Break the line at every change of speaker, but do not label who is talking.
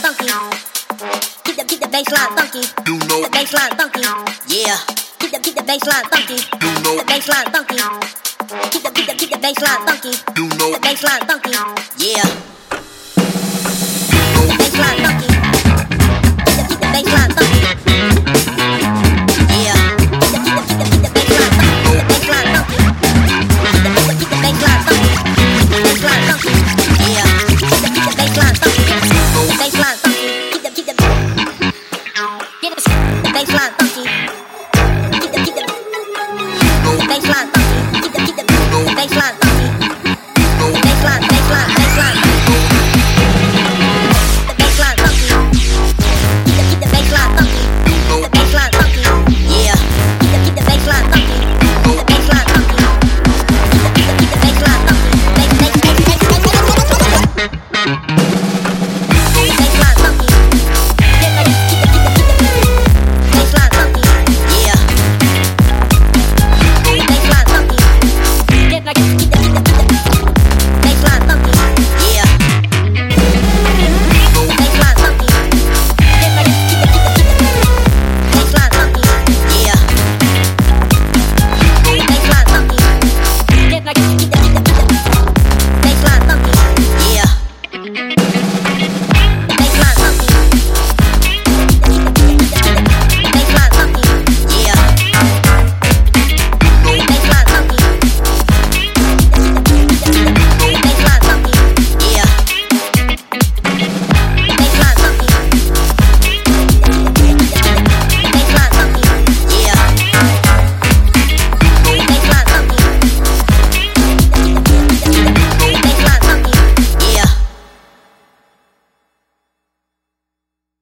funky. Keep the keep the bassline funky. You know the bassline funky. Yeah. Keep the keep the bassline funky. You know the bassline funky. Keep the keep the keep the bassline funky. You know the bassline funky. Yeah. The bassline funky.